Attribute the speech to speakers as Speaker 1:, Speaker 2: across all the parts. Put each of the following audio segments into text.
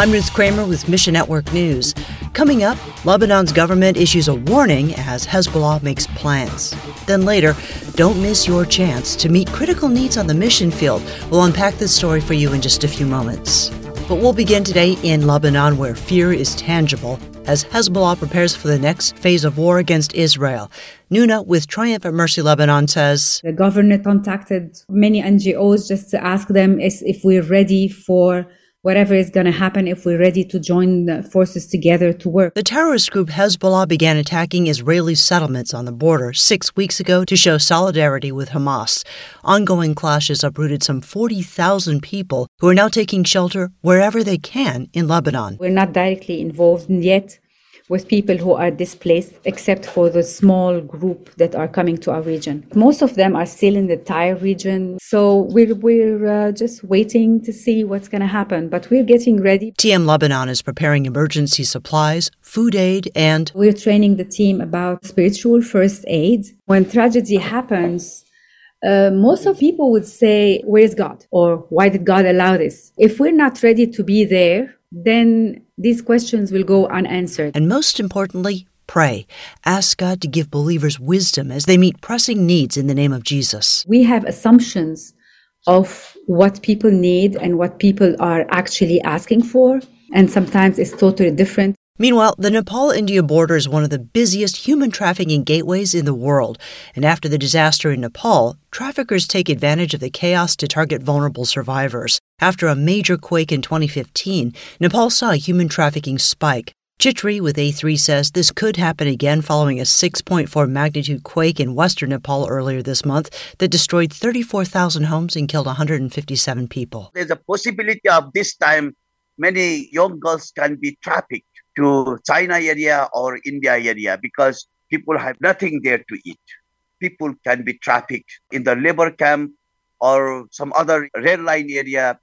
Speaker 1: I'm Ruth Kramer with Mission Network News. Coming up, Lebanon's government issues a warning as Hezbollah makes plans. Then later, don't miss your chance to meet critical needs on the mission field. We'll unpack this story for you in just a few moments. But we'll begin today in Lebanon, where fear is tangible as Hezbollah prepares for the next phase of war against Israel. Nuna with Triumphant Mercy Lebanon says
Speaker 2: The governor contacted many NGOs just to ask them if we're ready for whatever is going to happen if we're ready to join forces together to work.
Speaker 1: The terrorist group Hezbollah began attacking Israeli settlements on the border six weeks ago to show solidarity with Hamas. Ongoing clashes uprooted some 40,000 people who are now taking shelter wherever they can in Lebanon.
Speaker 2: We're not directly involved yet with people who are displaced, except for the small group that are coming to our region. Most of them are still in the Tyre region, so we're, we're uh, just waiting to see what's going to happen, but we're getting ready.
Speaker 1: TM Lebanon is preparing emergency supplies, food aid, and
Speaker 2: we're training the team about spiritual first aid. When tragedy happens, uh, most of people would say, Where's God? Or why did God allow this? If we're not ready to be there, then these questions will go unanswered.
Speaker 1: And most importantly, pray. Ask God to give believers wisdom as they meet pressing needs in the name of Jesus.
Speaker 2: We have assumptions of what people need and what people are actually asking for, and sometimes it's totally different.
Speaker 1: Meanwhile, the Nepal India border is one of the busiest human trafficking gateways in the world. And after the disaster in Nepal, traffickers take advantage of the chaos to target vulnerable survivors. After a major quake in 2015, Nepal saw a human trafficking spike. Chitri with A3 says this could happen again following a 6.4 magnitude quake in western Nepal earlier this month that destroyed 34,000 homes and killed 157 people.
Speaker 3: There's a possibility of this time many young girls can be trafficked to China area or India area because people have nothing there to eat. People can be trafficked in the labor camp or some other red line area.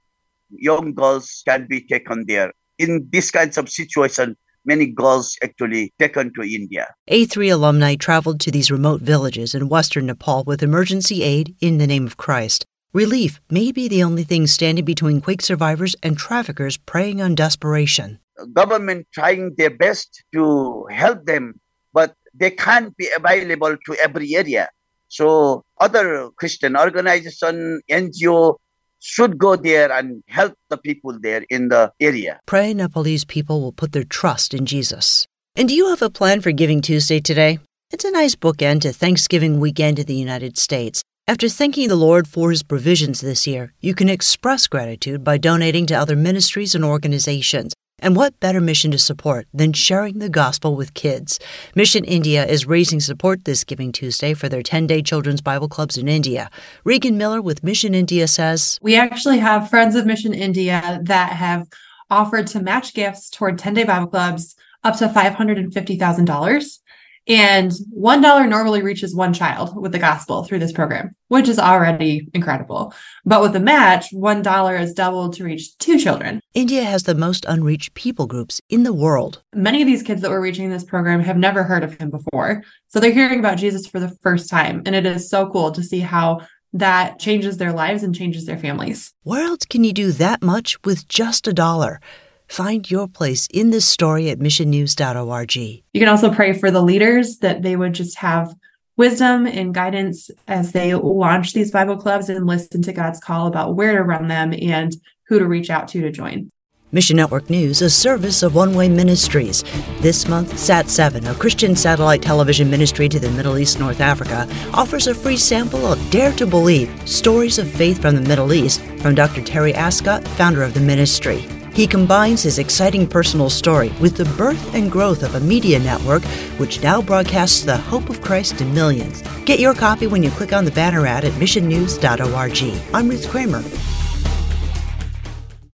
Speaker 3: Young girls can be taken there. In this kinds of situation, many girls actually taken to India.
Speaker 1: A3 alumni traveled to these remote villages in western Nepal with emergency aid in the name of Christ. Relief may be the only thing standing between quake survivors and traffickers preying on desperation
Speaker 3: government trying their best to help them, but they can't be available to every area. So other Christian organization, NGO should go there and help the people there in the area.
Speaker 1: Pray Nepalese people will put their trust in Jesus. And do you have a plan for Giving Tuesday today? It's a nice bookend to Thanksgiving weekend in the United States. After thanking the Lord for his provisions this year, you can express gratitude by donating to other ministries and organizations. And what better mission to support than sharing the gospel with kids? Mission India is raising support this Giving Tuesday for their 10 day children's Bible clubs in India. Regan Miller with Mission India says
Speaker 4: We actually have friends of Mission India that have offered to match gifts toward 10 day Bible clubs up to $550,000. And $1 normally reaches one child with the gospel through this program, which is already incredible. But with the match, $1 is doubled to reach two children.
Speaker 1: India has the most unreached people groups in the world.
Speaker 4: Many of these kids that we're reaching in this program have never heard of him before. So they're hearing about Jesus for the first time. And it is so cool to see how that changes their lives and changes their families.
Speaker 1: Where else can you do that much with just a dollar? Find your place in this story at missionnews.org.
Speaker 4: You can also pray for the leaders that they would just have wisdom and guidance as they launch these Bible clubs and listen to God's call about where to run them and who to reach out to to join.
Speaker 1: Mission Network News, a service of One Way Ministries. This month, Sat 7, a Christian satellite television ministry to the Middle East, North Africa, offers a free sample of Dare to Believe Stories of Faith from the Middle East from Dr. Terry Ascott, founder of the ministry. He combines his exciting personal story with the birth and growth of a media network which now broadcasts the hope of Christ to millions. Get your copy when you click on the banner ad at missionnews.org. I'm Ruth Kramer.